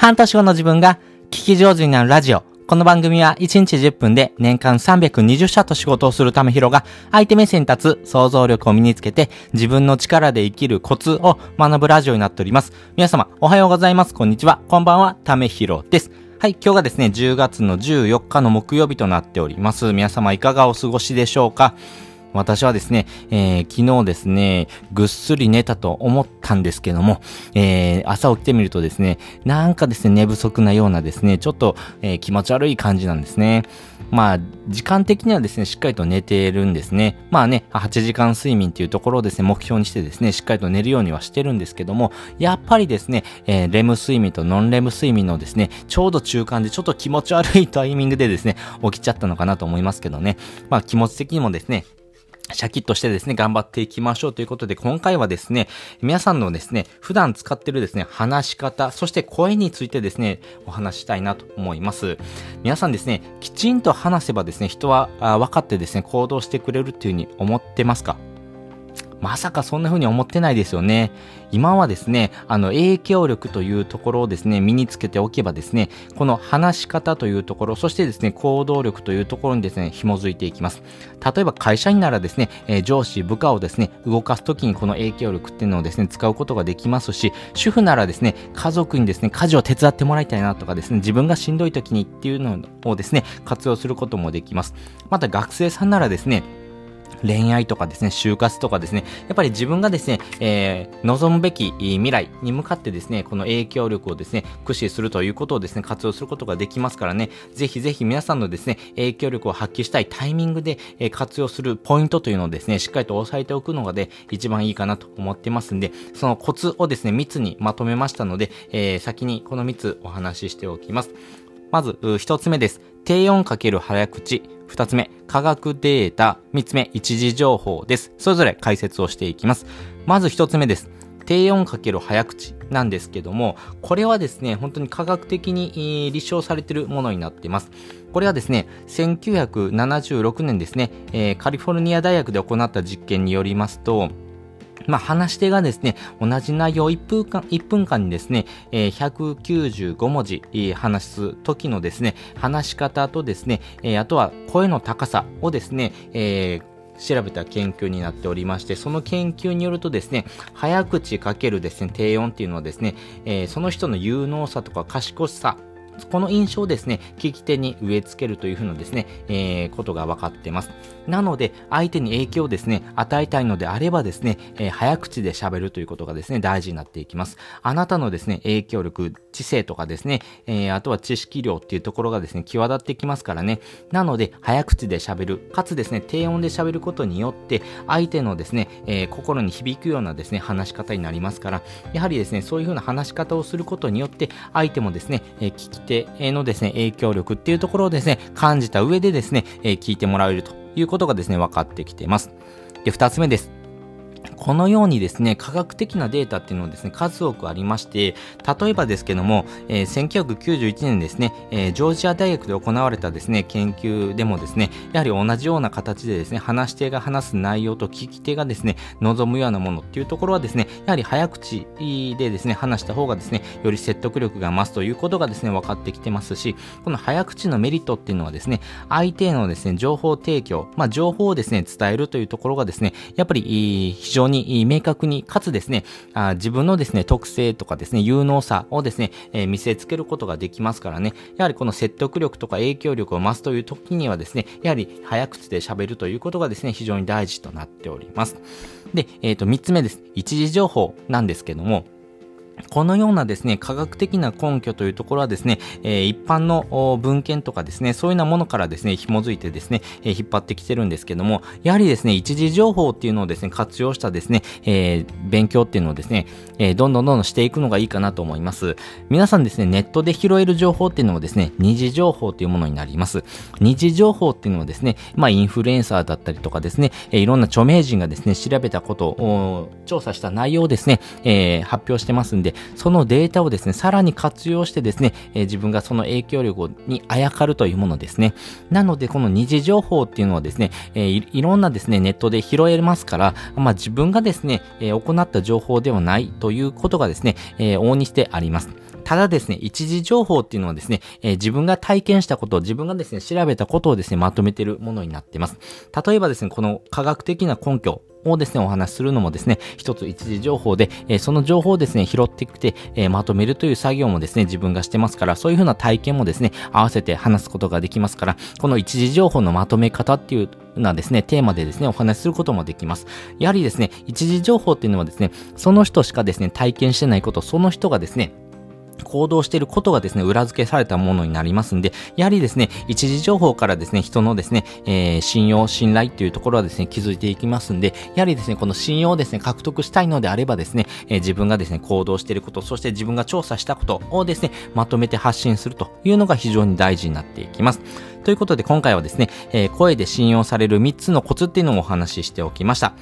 半年後の自分が聞き上手になるラジオ。この番組は1日10分で年間320社と仕事をするためひろが相手目線に立つ想像力を身につけて自分の力で生きるコツを学ぶラジオになっております。皆様おはようございます。こんにちは。こんばんは。ためひろです。はい、今日がですね、10月の14日の木曜日となっております。皆様いかがお過ごしでしょうか？私はですね、えー、昨日ですね、ぐっすり寝たと思ったんですけども、えー、朝起きてみるとですね、なんかですね、寝不足なようなですね、ちょっと、えー、気持ち悪い感じなんですね。まあ、時間的にはですね、しっかりと寝てるんですね。まあね、8時間睡眠っていうところをですね、目標にしてですね、しっかりと寝るようにはしてるんですけども、やっぱりですね、えー、レム睡眠とノンレム睡眠のですね、ちょうど中間でちょっと気持ち悪いタイミングでですね、起きちゃったのかなと思いますけどね。まあ気持ち的にもですね、シャキッとしてですね、頑張っていきましょうということで、今回はですね、皆さんのですね、普段使ってるですね、話し方、そして声についてですね、お話したいなと思います。皆さんですね、きちんと話せばですね、人は分かってですね、行動してくれるっていうふうに思ってますか？まさかそんな風に思ってないですよね。今はですね、あの、影響力というところをですね、身につけておけばですね、この話し方というところ、そしてですね、行動力というところにですね、紐づいていきます。例えば会社員ならですね、えー、上司、部下をですね、動かすときにこの影響力っていうのをですね、使うことができますし、主婦ならですね、家族にですね、家事を手伝ってもらいたいなとかですね、自分がしんどい時にっていうのをですね、活用することもできます。また学生さんならですね、恋愛とかですね、就活とかですね、やっぱり自分がですね、えー、望むべき未来に向かってですね、この影響力をですね、駆使するということをですね、活用することができますからね、ぜひぜひ皆さんのですね、影響力を発揮したいタイミングで、えー、活用するポイントというのをですね、しっかりと押さえておくのがで、一番いいかなと思ってますんで、そのコツをですね、3つにまとめましたので、えー、先にこの3つお話ししておきます。まず、1つ目です。低音かける早口。二つ目、科学データ。三つ目、一時情報です。それぞれ解説をしていきます。まず一つ目です。低音かける早口なんですけども、これはですね、本当に科学的に立証されているものになっています。これはですね、1976年ですね、カリフォルニア大学で行った実験によりますと、まあ、話し手がですね、同じ内容1分間、1分間にですね、えー、195文字、話す時のですね、話し方とですね、えー、あとは声の高さをですね、えー調べた研究になっておりまして、その研究によるとですね、早口かけるですね、低音っていうのはですね、えー、その人の有能さとか賢さこの印象をですね、聞き手に植え付けるというふうなですね、えー、ことが分かってます。なので、相手に影響をですね、与えたいのであればですね、えー、早口で喋るということがですね、大事になっていきます。あなたのですね、影響力、知性とかですね、えー、あとは知識量っていうところがですね、際立ってきますからね。なので、早口で喋る、かつですね、低音で喋ることによって、相手のですね、え、心に響くようなですね、話し方になりますから、やはりですね、そういうふうな話し方をすることによって、相手もですね、えー、聞き手のですね、影響力っていうところをですね、感じた上でですね、え、聞いてもらえるということがですね、分かってきています。で、二つ目です。このようにですね、科学的なデータっていうのはですね、数多くありまして、例えばですけども、えー、1991年ですね、えー、ジョージア大学で行われたですね、研究でもですね、やはり同じような形でですね、話し手が話す内容と聞き手がですね、望むようなものっていうところはですね、やはり早口でですね、話した方がですね、より説得力が増すということがですね、分かってきてますし、この早口のメリットっていうのはですね、相手へのですね、情報提供、まあ、情報をですね、伝えるというところがですね、やっぱり非常に明確に、かつですね、あ自分のですね、特性とかですね、有能さをですね、えー、見せつけることができますからね、やはりこの説得力とか影響力を増すという時にはですね、やはり早口で喋るということがですね、非常に大事となっております。で、えっ、ー、と、三つ目です。一時情報なんですけども、このようなですね、科学的な根拠というところはですね、え、一般の文献とかですね、そういうようなものからですね、紐づいてですね、え、引っ張ってきてるんですけども、やはりですね、一時情報っていうのをですね、活用したですね、え、勉強っていうのをですね、えどんどんどんどんしていくのがいいかなと思います。皆さんですね、ネットで拾える情報っていうのもですね、二次情報というものになります。二次情報っていうのはですね、まあ、インフルエンサーだったりとかですね、えいろんな著名人がですね、調べたことを、調査した内容をですね、え発表してますん、で、そのデータをですね、さらに活用してですね、え、自分がその影響力にあやかるというものですね。なので、この二次情報っていうのはですね、え、いろんなですね、ネットで拾えますから、まあ、自分がですね、え、行った情報ではないということがですね、え、往々にしてあります。ただですね、一時情報っていうのはですね、えー、自分が体験したこと、自分がですね、調べたことをですね、まとめてるものになってます。例えばですね、この科学的な根拠、をですね、お話しするのもですね、一つ一時情報で、えー、その情報をですね、拾ってきて、えー、まとめるという作業もですね、自分がしてますから、そういうふうな体験もですね、合わせて話すことができますから、この一時情報のまとめ方っていうなですね、テーマでですね、お話しすることもできます。やはりですね、一時情報っていうのはですね、その人しかですね、体験してないこと、その人がですね、行動していることがですね、裏付けされたものになりますんで、やはりですね、一時情報からですね、人のですね、えー、信用、信頼っていうところはですね、築いていきますんで、やはりですね、この信用をですね、獲得したいのであればですね、えー、自分がですね、行動していること、そして自分が調査したことをですね、まとめて発信するというのが非常に大事になっていきます。ということで今回はですね、えー、声で信用される3つのコツっていうのをお話ししておきました。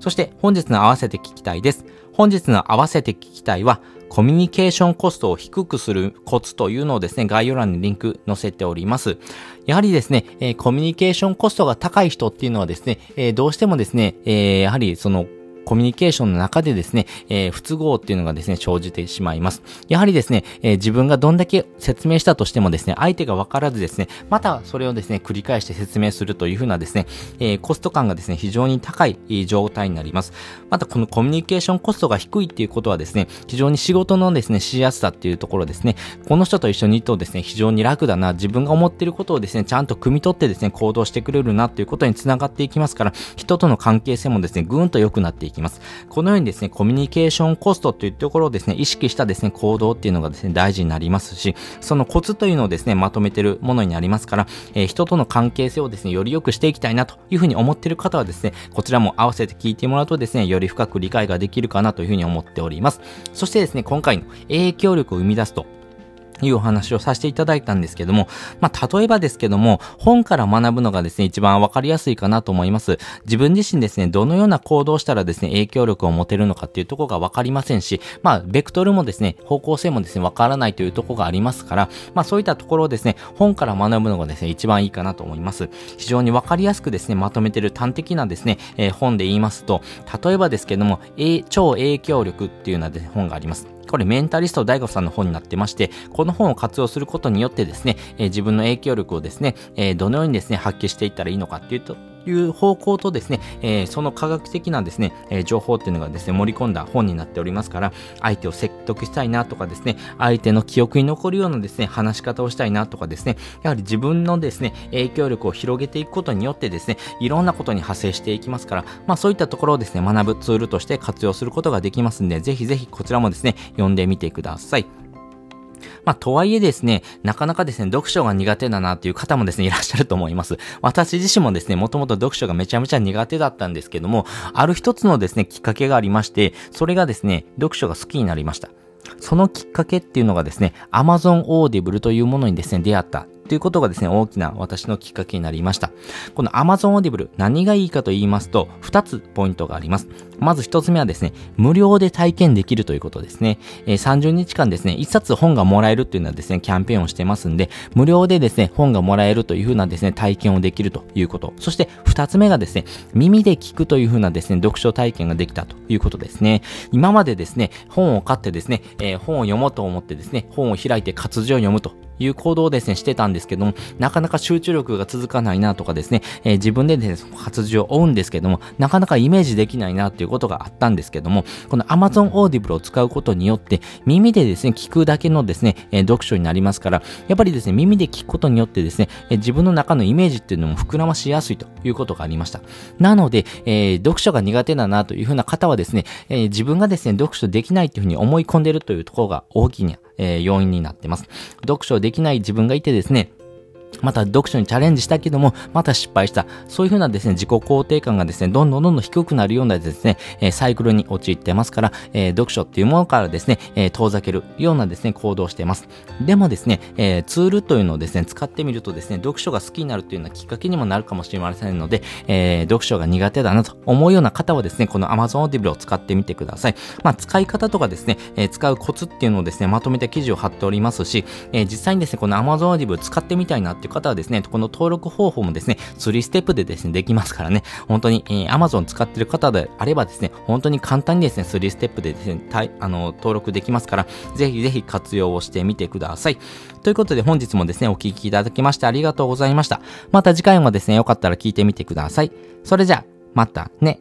そして本日の合わせて聞きたいです。本日の合わせて聞きたいは、コミュニケーションコストを低くするコツというのをですね、概要欄にリンク載せております。やはりですね、え、コミュニケーションコストが高い人っていうのはですね、え、どうしてもですね、え、やはりそのコミュニケーションの中でですね、えー、不都合っていうのがですね、生じてしまいます。やはりですね、えー、自分がどんだけ説明したとしてもですね、相手がわからずですね、またそれをですね、繰り返して説明するというふうなですね、えー、コスト感がですね、非常に高い状態になります。またこのコミュニケーションコストが低いっていうことはですね、非常に仕事のですね、しやすさっていうところですね、この人と一緒にいるとですね、非常に楽だな、自分が思っていることをですね、ちゃんと汲み取ってですね、行動してくれるなっていうことにつながっていきますから、人との関係性もですね、ぐんと良くなっていきます。きますこのようにですね、コミュニケーションコストというところをですね、意識したですね、行動っていうのがですね、大事になりますし、そのコツというのをですね、まとめてるものになりますから、えー、人との関係性をですね、より良くしていきたいなというふうに思っている方はですね、こちらも合わせて聞いてもらうとですね、より深く理解ができるかなというふうに思っております。そしてですね、今回の影響力を生み出すというお話をさせていただいたんですけども、まあ、例えばですけども、本から学ぶのがですね、一番わかりやすいかなと思います。自分自身ですね、どのような行動したらですね、影響力を持てるのかっていうところがわかりませんし、まあ、ベクトルもですね、方向性もですね、わからないというところがありますから、まあ、そういったところをですね、本から学ぶのがですね、一番いいかなと思います。非常にわかりやすくですね、まとめてる端的なですね、えー、本で言いますと、例えばですけども、超影響力っていうような、本があります。これメンタリスト大悟さんの本になってまして、この本を活用することによってですね、え、自分の影響力をですね、え、どのようにですね、発揮していったらいいのかっていうと、いう方向とですね、えー、その科学的なですね、えー、情報っていうのがですね、盛り込んだ本になっておりますから、相手を説得したいなとかですね、相手の記憶に残るようなですね、話し方をしたいなとかですね、やはり自分のですね、影響力を広げていくことによってですね、いろんなことに派生していきますから、まあそういったところをですね、学ぶツールとして活用することができますんで、ぜひぜひこちらもですね、読んでみてください。まあ、とはいえですね、なかなかですね、読書が苦手だなっていう方もですね、いらっしゃると思います。私自身もですね、もともと読書がめちゃめちゃ苦手だったんですけども、ある一つのですね、きっかけがありまして、それがですね、読書が好きになりました。そのきっかけっていうのがですね、Amazon Audible というものにですね、出会ったということがですね、大きな私のきっかけになりました。この Amazon Audible 何がいいかと言いますと、2つポイントがあります。まず1つ目はですね、無料で体験できるということですね。えー、30日間ですね、1冊本がもらえるっていうのはですね、キャンペーンをしてますんで、無料でですね、本がもらえるというふうなですね、体験をできるということ。そして2つ目がですね、耳で聞くというふうなですね、読書体験ができたということですね。今までですね、本を買ってですね、えー、本を読もうと思ってですね、本を開いて活字を読むという行動をですね、してたんですけども、なかなか集中力が続かないなとかですね、えー、自分でですね、活字を追うんですけども、なかなかイメージできないなっていうことがあったんですけども、この Amazon Audible を使うことによって、耳でですね、聞くだけのですね、えー、読書になりますから、やっぱりですね、耳で聞くことによってですね、えー、自分の中のイメージっていうのも膨らましやすいということがありました。なので、え、読書が苦手だなというふうな方はですね、え、自分がですね、読書できないっていうふうに思い込んでるというところが大きなえー、要因になってます。読書できない自分がいてですね、また読書にチャレンジしたけども、また失敗した。そういうふうなですね、自己肯定感がですね、どんどんどんどん低くなるようなですね、えー、サイクルに陥ってますから、えー、読書っていうものからですね、えー、遠ざけるようなですね、行動をしています。でもですね、えツールというのをですね、使ってみるとですね、読書が好きになるというようなきっかけにもなるかもしれませんので、え読書が苦手だなと思うような方はですね、この Amazon Audible を使ってみてください。まあ、使い方とかですね、え使うコツっていうのをですね、まとめた記事を貼っておりますし、え実際にですね、この Amazon Audible 使ってみたいなっていう方はですね、この登録方法もですね、3ステップでですね、できますからね、本当に、えー、Amazon 使ってる方であればですね、本当に簡単にですね、3ステップでですね、あの、登録できますから、ぜひぜひ活用をしてみてください。ということで本日もですね、お聴きいただきましてありがとうございました。また次回もですね、よかったら聞いてみてください。それじゃあ、またね。